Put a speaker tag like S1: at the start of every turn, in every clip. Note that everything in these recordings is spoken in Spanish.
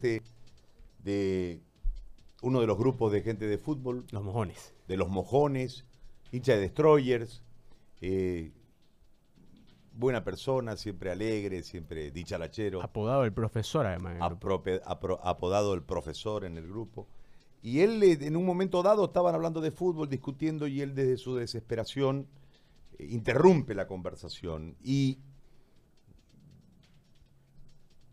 S1: de uno de los grupos de gente de fútbol.
S2: Los mojones.
S1: De los mojones, hincha de Destroyers. Eh, buena persona, siempre alegre, siempre dicharachero.
S2: Apodado el profesor, además.
S1: apodado el profesor en el grupo. Y él, eh, en un momento dado, estaban hablando de fútbol, discutiendo, y él, desde su desesperación, eh, interrumpe la conversación. Y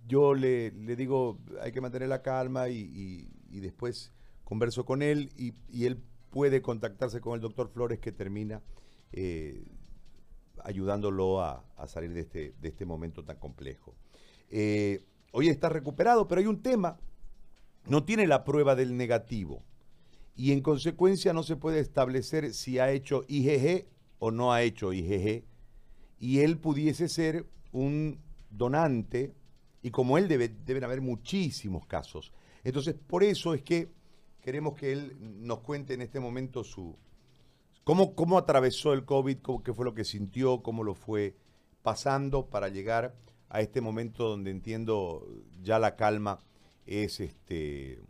S1: yo le, digo, hay que mantener la calma y, después converso con él y, él puede contactarse con el doctor Flores que termina eh, ayudándolo a, salir de este, de este momento tan complejo. Eh, hoy está recuperado, pero hay un tema, no tiene la prueba del negativo y en consecuencia no se puede establecer si ha hecho IgG o no ha hecho IgG y él pudiese ser un donante y como él debe, deben haber muchísimos casos. Entonces, por eso es que queremos que él nos cuente en este momento su cómo, cómo atravesó el COVID, qué fue lo que sintió, cómo lo fue pasando para llegar a este momento donde entiendo ya la calma es este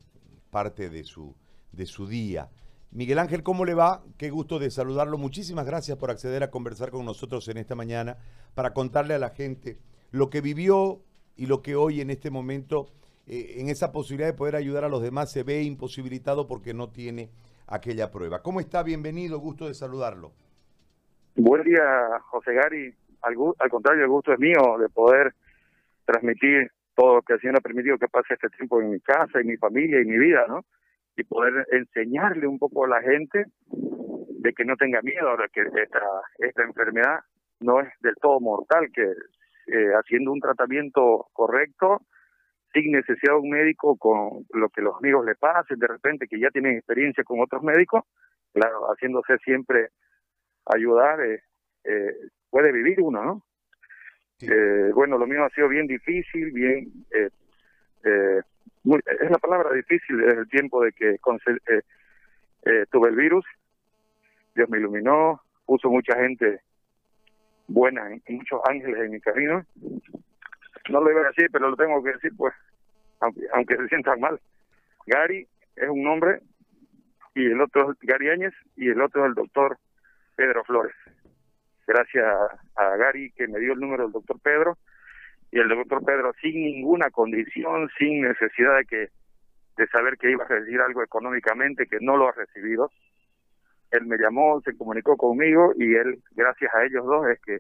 S1: parte de su, de su día. Miguel Ángel, ¿cómo le va? Qué gusto de saludarlo. Muchísimas gracias por acceder a conversar con nosotros en esta mañana para contarle a la gente lo que vivió, y lo que hoy en este momento, eh, en esa posibilidad de poder ayudar a los demás, se ve imposibilitado porque no tiene aquella prueba. ¿Cómo está? Bienvenido, gusto de saludarlo.
S3: Buen día, José Gary. Al, al contrario, el gusto es mío de poder transmitir todo lo que el Señor ha permitido que pase este tiempo en mi casa, en mi familia y mi vida, ¿no? Y poder enseñarle un poco a la gente de que no tenga miedo ahora que esta, esta enfermedad no es del todo mortal, que eh, haciendo un tratamiento correcto, sin necesidad de un médico, con lo que los amigos le pasen, de repente que ya tienen experiencia con otros médicos, claro, haciéndose siempre ayudar, eh, eh, puede vivir uno, ¿no? bueno, lo mío ha sido bien difícil, bien, es la palabra difícil desde el tiempo de que tuve el virus, Dios me iluminó, puso mucha gente buenas muchos ángeles en mi camino. No lo iba a decir, pero lo tengo que decir, pues, aunque, se sientan mal. Gary es un nombre y el otro es Gary Áñez y el otro es el doctor Pedro Flores. Gracias a, Gary que me dio el número del doctor Pedro y el doctor Pedro sin ninguna condición, sin necesidad de que de saber que iba a recibir algo económicamente, que no lo ha recibido, él me llamó, se comunicó conmigo y él, gracias a ellos dos, es que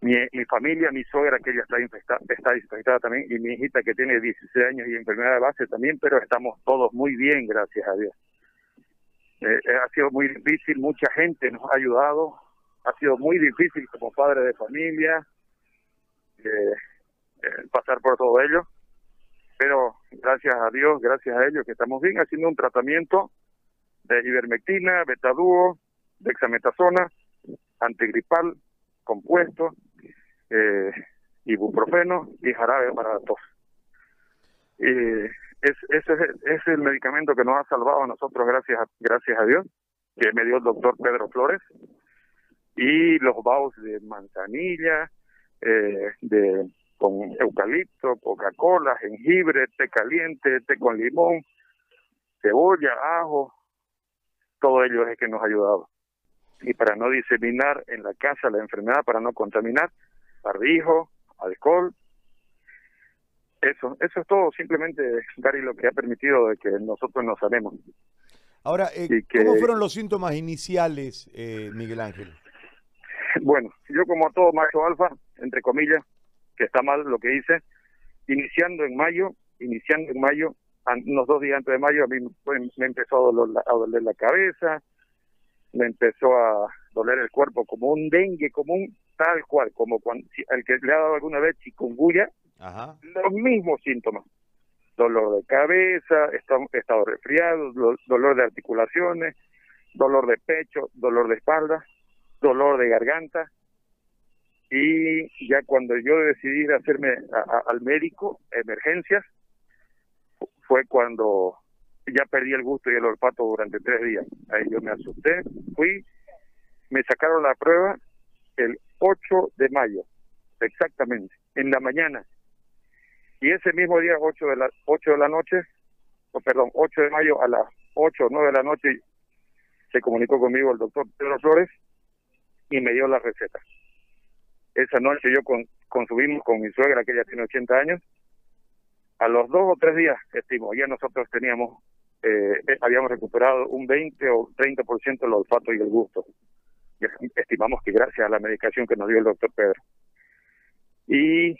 S3: mi, mi familia, mi suegra, que ella está infectada, está infectada también, y mi hijita que tiene 16 años y enfermedad de base también, pero estamos todos muy bien, gracias a Dios. Eh, eh, ha sido muy difícil, mucha gente nos ha ayudado, ha sido muy difícil como padre de familia eh, pasar por todo ello, pero gracias a Dios, gracias a ellos que estamos bien haciendo un tratamiento de ivermectina, betadúo, dexametasona, antigripal, compuesto, eh, ibuprofeno y jarabe para la tos. es, ese es, el medicamento que nos ha salvado a nosotros, gracias a, gracias a Dios, que me dio el doctor Pedro Flores. Y los baos de manzanilla, eh, de con eucalipto, Coca-Cola, jengibre, té caliente, té con limón, cebolla, ajo, todo ello es que nos ha ayudado. Y para no diseminar en la casa la enfermedad, para no contaminar, barbijo, alcohol, eso, eso es todo, simplemente, Gary, lo que ha permitido de que nosotros nos sanemos.
S1: Ahora, eh, ¿cómo fueron los síntomas iniciales, eh, Miguel Ángel?
S3: Bueno, yo como todo macho alfa, entre comillas, que está mal lo que hice, iniciando en mayo, iniciando en mayo, unos dos días antes de mayo a mí me empezó a doler, la cabeza, me empezó a doler el cuerpo como un dengue común, tal cual, como cuando el que le ha dado alguna vez chikungunya, los mismos síntomas. Dolor de cabeza, estado resfriado, dolor de articulaciones, dolor de pecho, dolor de espalda, dolor de garganta. Y ya cuando yo decidí hacerme al médico, emergencias, fue cuando ya perdí el gusto y el olfato durante tres días. Ahí yo me asusté, fui, me sacaron la prueba el 8 de mayo, exactamente, en la mañana. Y ese mismo día, 8 de la, 8 de la noche, o perdón, 8 de mayo a las 8 o 9 de la noche, se comunicó conmigo el doctor Pedro Flores y me dio la receta. Esa noche yo con, consumimos con mi suegra, que ella tiene 80 años. A los dos o tres días, estimo, ya nosotros teníamos, eh, eh habíamos recuperado un 20 o 30% del olfato y el gusto. Estimamos que gracias a la medicación que nos dio el doctor Pedro. Y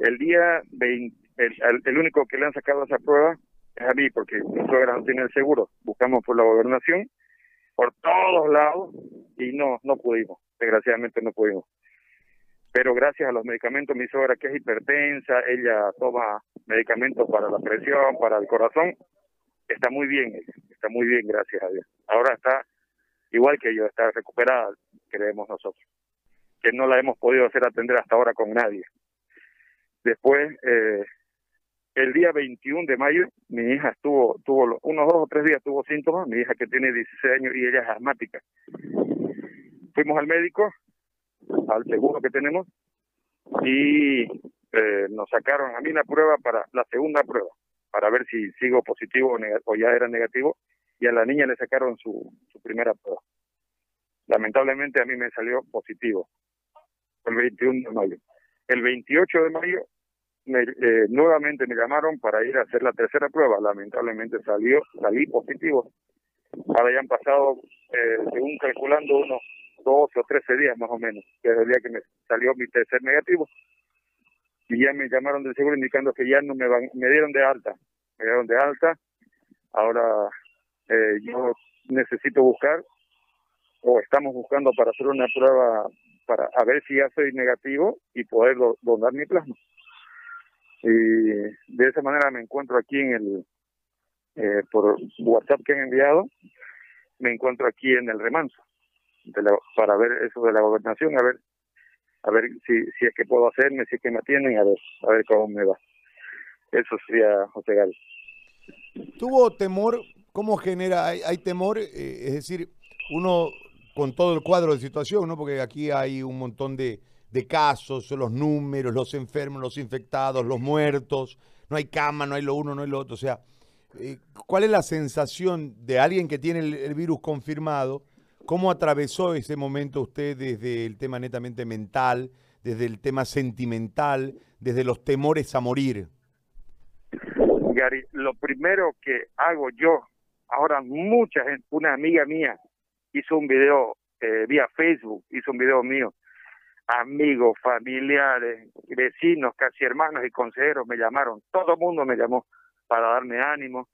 S3: el día 20, el, el único que le han sacado esa prueba es a mí, porque mi suegra no tiene el seguro. Buscamos por la gobernación, por todos lados, y no, no pudimos. Desgraciadamente no pudimos pero gracias a los medicamentos, mi suegra que es hipertensa, ella toma medicamentos para la presión, para el corazón, está muy bien, está muy bien, gracias a Dios. Ahora está igual que yo, está recuperada, creemos nosotros, que no la hemos podido hacer atender hasta ahora con nadie. Después, eh, el día 21 de mayo, mi hija estuvo, tuvo unos dos o tres días tuvo síntomas, mi hija que tiene 16 años y ella es asmática. Fuimos al médico, al seguro que tenemos y eh, nos sacaron a mí la prueba para la segunda prueba para ver si sigo positivo o, ya era negativo y a la niña le sacaron su, su primera prueba. Lamentablemente a mí me salió positivo el 21 de mayo. El 28 de mayo me, eh, nuevamente me llamaron para ir a hacer la tercera prueba. Lamentablemente salió, salí positivo. Ahora ya han pasado, eh, según calculando, unos 12 o 13 días más o menos, desde el día que me salió mi tercer negativo. Y ya me llamaron del seguro indicando que ya no me van, me dieron de alta, me dieron de alta. Ahora eh, yo necesito buscar, o estamos buscando para hacer una prueba para a ver si ya soy negativo y poder donar mi plasma. Y de esa manera me encuentro aquí en el, eh, por WhatsApp que han enviado, me encuentro aquí en el remanso para ver eso de la gobernación, a ver a ver si, si es que puedo hacerme, si es que me atienden, a ver, a ver cómo me va. Eso sería José Gal.
S1: ¿Tuvo temor? ¿Cómo genera? ¿Hay, hay temor? Eh, es decir, uno con todo el cuadro de situación, ¿no? Porque aquí hay un montón de, de casos, los números, los enfermos, los infectados, los muertos, no hay cama, no hay lo uno, no hay lo otro. O sea, eh, ¿cuál es la sensación de alguien que tiene el virus confirmado? ¿Cómo atravesó ese momento usted desde el tema netamente mental, desde el tema sentimental, desde los temores a morir?
S3: Gary, lo primero que hago yo, ahora mucha gente, una amiga mía hizo un video eh, vía Facebook, hizo un video mío, amigos, familiares, vecinos, casi hermanos y consejeros me llamaron, todo el mundo me llamó para darme ánimo,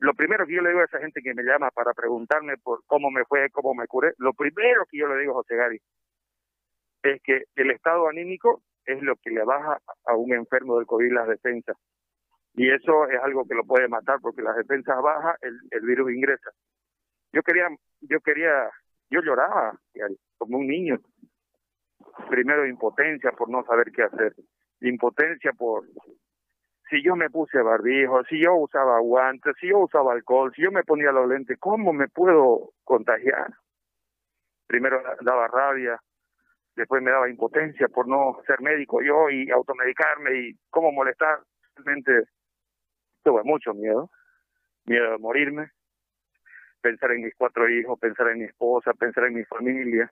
S3: lo primero que yo le digo a esa gente que me llama para preguntarme por cómo me fue, cómo me curé, lo primero que yo le digo a José Gary es que el estado anímico es lo que le baja a un enfermo del COVID las defensas. Y eso es algo que lo puede matar porque las defensas bajas, el, el virus ingresa. Yo quería, yo quería, yo lloraba como un niño. Primero impotencia por no saber qué hacer, impotencia por si yo me puse barbijo, si yo usaba guantes, si yo usaba alcohol, si yo me ponía los lentes, ¿cómo me puedo contagiar? Primero daba rabia, después me daba impotencia por no ser médico yo y automedicarme y cómo molestar. Realmente tuve mucho miedo, miedo de morirme, pensar en mis cuatro hijos, pensar en mi esposa, pensar en mi familia,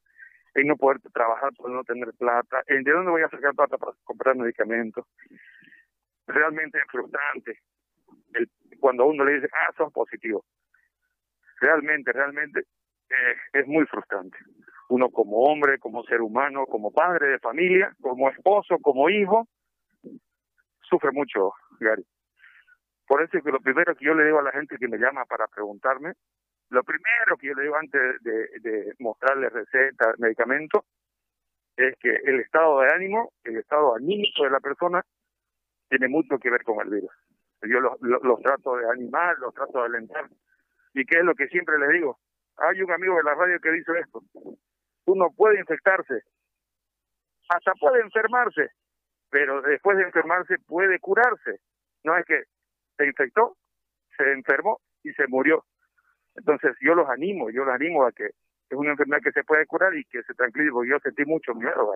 S3: en no poder trabajar por no tener plata, en de dónde voy a sacar plata para comprar medicamentos realmente frustrante el, cuando uno le dice, ah, son positivos. Realmente, realmente eh, es muy frustrante. Uno como hombre, como ser humano, como padre de familia, como esposo, como hijo, sufre mucho, Gary. Por eso es que lo primero que yo le digo a la gente que me llama para preguntarme, lo primero que yo le digo antes de, de mostrarle recetas, medicamentos, es que el estado de ánimo, el estado anímico de la persona tiene mucho que ver con el virus. Yo los, trato de animar, los trato de alentar. ¿Y qué es lo que siempre les digo? Hay un amigo de la radio que dice esto. Uno puede infectarse, hasta puede enfermarse, pero después de enfermarse puede curarse. No es que se infectó, se enfermó y se murió. Entonces yo los animo, yo los animo a que es una enfermedad que se puede curar y que se tranquilice, porque yo sentí mucho miedo.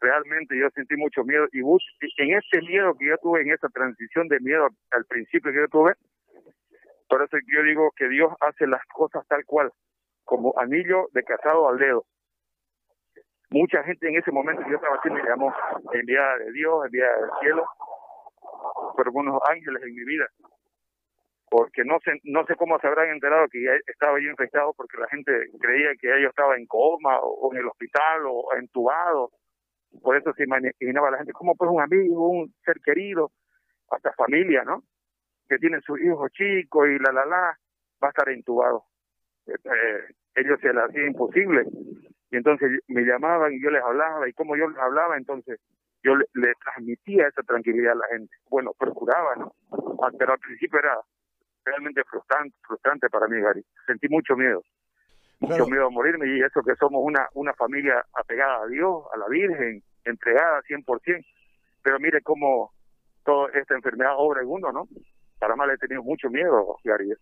S3: Realmente yo sentí mucho miedo y en ese miedo que yo tuve, en esa transición de miedo al principio que yo tuve, por eso yo digo que Dios hace las cosas tal cual, como anillo de casado al dedo. Mucha gente en ese momento que yo estaba haciendo me llamó enviada de Dios, enviada del cielo, por unos ángeles en mi vida. Porque no sé, no sé cómo se habrán enterado que estaba yo infectado porque la gente creía que yo estaba en coma o, en el hospital o entubado. Por eso se imaginaba la gente, como pues un amigo, un ser querido, hasta familia, ¿no? Que tiene su hijo chico y la la la, va a estar entubado. Eh, ellos se les hacía imposible. Y entonces me llamaban y yo les hablaba, y como yo les hablaba, entonces yo le, transmitía esa tranquilidad a la gente. Bueno, procuraba, ¿no? Ah, pero al principio era realmente frustrante, frustrante para mí, Gary. Sentí mucho miedo. Mucho miedo a morirme y eso que somos una, una familia apegada a Dios, a la Virgen, entregada 100%. Pero mire cómo toda esta enfermedad obra en uno, ¿no? Para mal he tenido mucho miedo, Gary.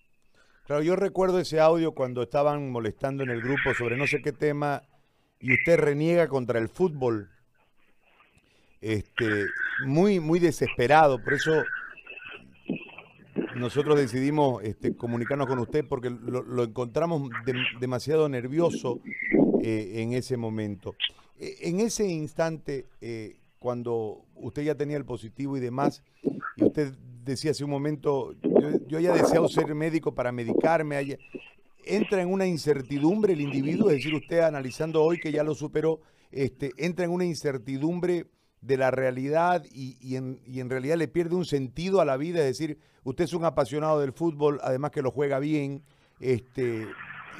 S1: Claro, yo recuerdo ese audio cuando estaban molestando en el grupo sobre no sé qué tema y usted reniega contra el fútbol. Este, muy, muy desesperado, por eso nosotros decidimos este, comunicarnos con usted porque lo, encontramos demasiado nervioso eh, en ese momento. E, en ese instante, eh, cuando usted ya tenía el positivo y demás, y usted decía hace un momento, yo, yo ya deseado ser médico para medicarme, entra en una incertidumbre el individuo, es decir, usted analizando hoy que ya lo superó, este, entra en una incertidumbre de la realidad y, en, y, en, realidad le pierde un sentido a la vida, es decir, usted es un apasionado del fútbol, además que lo juega bien, este,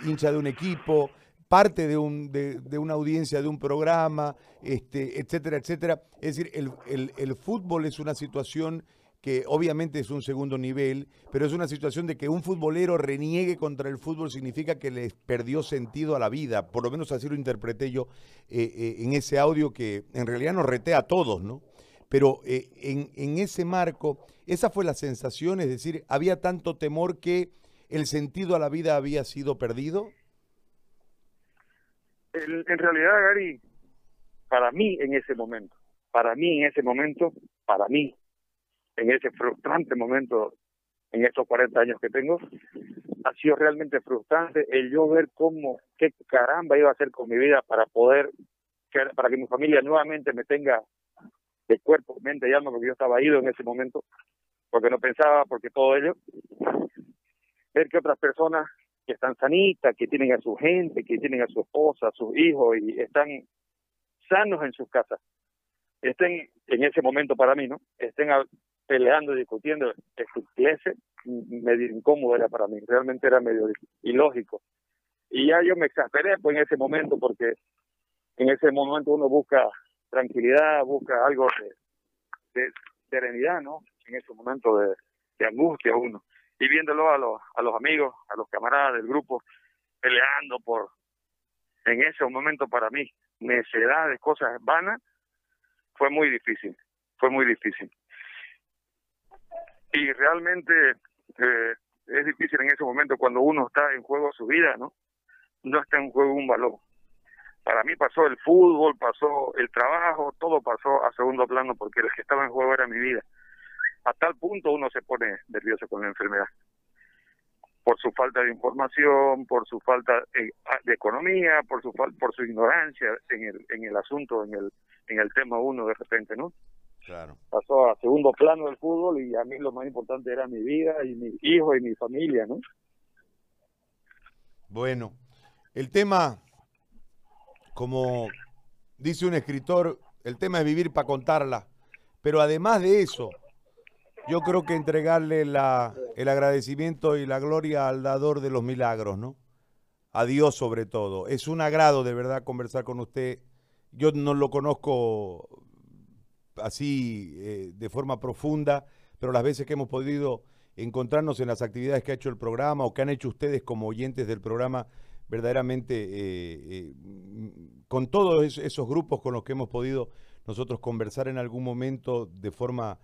S1: hincha de un equipo, parte de, un, de, de una audiencia de un programa, este, etcétera, etcétera. Es decir, el, el, el fútbol es una situación que obviamente es un segundo nivel, pero es una situación de que un futbolero reniegue contra el fútbol significa que le perdió sentido a la vida, por lo menos así lo interpreté yo eh, eh, en ese audio que en realidad nos retea a todos, ¿no? Pero eh, en, ese marco, esa fue la sensación, es decir, había tanto temor que el sentido a la vida había sido perdido.
S3: en realidad, Gary, para mí en ese momento, para mí en ese momento, para mí, en ese frustrante momento, en estos 40 años que tengo, ha sido realmente frustrante el yo ver cómo, qué caramba iba a hacer con mi vida para poder, para que mi familia nuevamente me tenga de cuerpo, mente y alma, porque yo estaba ido en ese momento, porque no pensaba, porque todo ello, ver que otras personas que están sanitas, que tienen a su gente, que tienen a su esposa, a sus hijos y están sanos en sus casas, estén en ese momento para mí, ¿no? Estén peleando, discutiendo, estupideces, medio incómodo era para mí, realmente era medio ilógico. Y ya yo me exasperé pues en ese momento porque en ese momento uno busca tranquilidad, busca algo de, serenidad, ¿no? En ese momento de, angustia uno. Y viéndolo a los, a los amigos, a los camaradas del grupo, peleando por, en ese momento para mí, necedades, cosas vanas, fue muy difícil, fue muy difícil y realmente eh, es difícil en ese momento cuando uno está en juego su vida, ¿no? No está en juego un balón. Para mí pasó el fútbol, pasó el trabajo, todo pasó a segundo plano porque el que estaba en juego era mi vida. A tal punto uno se pone nervioso con la enfermedad. Por su falta de información, por su falta eh, de economía, por su por su ignorancia en el en el asunto, en el en el tema uno de repente, ¿no? Pasó a segundo plano del fútbol y a mí lo más importante era mi vida y mi hijo y mi familia, ¿no?
S1: Bueno, el tema, como dice un escritor, el tema es vivir para contarla. Pero además de eso, yo creo que entregarle la, el agradecimiento y la gloria al dador de los milagros, ¿no? A Dios sobre todo. Es un agrado de verdad conversar con usted. Yo no lo conozco así eh, de forma profunda, pero las veces que hemos podido encontrarnos en las actividades que ha hecho el programa o que han hecho ustedes como oyentes del programa, verdaderamente eh, eh, con todos esos grupos con los que hemos podido nosotros conversar en algún momento de forma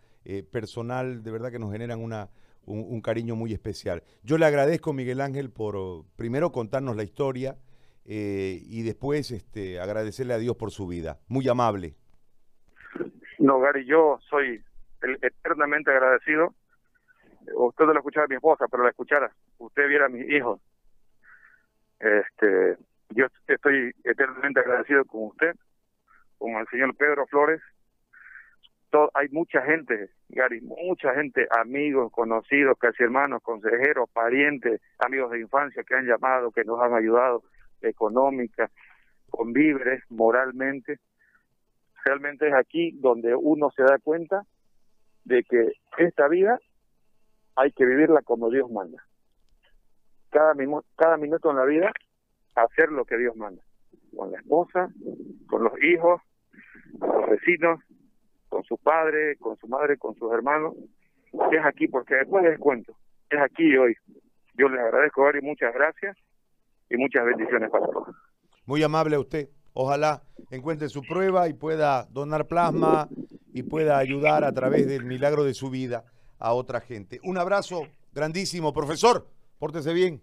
S1: personal, de verdad que nos generan una, un, cariño muy especial. Yo le agradezco, Miguel Ángel, por primero contarnos la historia y después este, agradecerle a Dios por su vida. Muy amable.
S3: No, Gary, yo soy eternamente agradecido. Usted no lo escuchara a mi esposa, pero la escuchara. Usted viera a mis hijos. Este, yo estoy eternamente agradecido con usted, con el señor Pedro Flores. hay mucha gente, Gary, mucha gente, amigos, conocidos, casi hermanos, consejeros, parientes, amigos de infancia que han llamado, que nos han ayudado económica, con víveres, moralmente. Realmente es aquí donde uno se da cuenta de que esta vida hay que vivirla como Dios manda. Cada, cada minuto en la vida, hacer lo que Dios manda. Con la esposa, con los hijos, con los vecinos, con su padre, con su madre, con sus hermanos. Es aquí porque después les cuento. Es aquí hoy. Yo les agradezco, y muchas gracias y muchas bendiciones para todos.
S1: Muy amable a usted. Ojalá encuentre su prueba y pueda donar plasma y pueda ayudar a través del milagro de su vida a otra gente. Un abrazo grandísimo, profesor. Pórtese bien.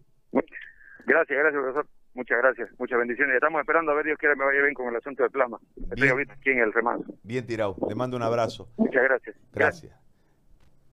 S3: Gracias, gracias, profesor. Muchas gracias, muchas bendiciones. Estamos esperando a ver, Dios quiera me vaya bien con el asunto del plasma. Estoy ahorita aquí en el remanso.
S1: Bien tirado. Le mando un abrazo.
S3: Muchas gracias.
S1: Gracias.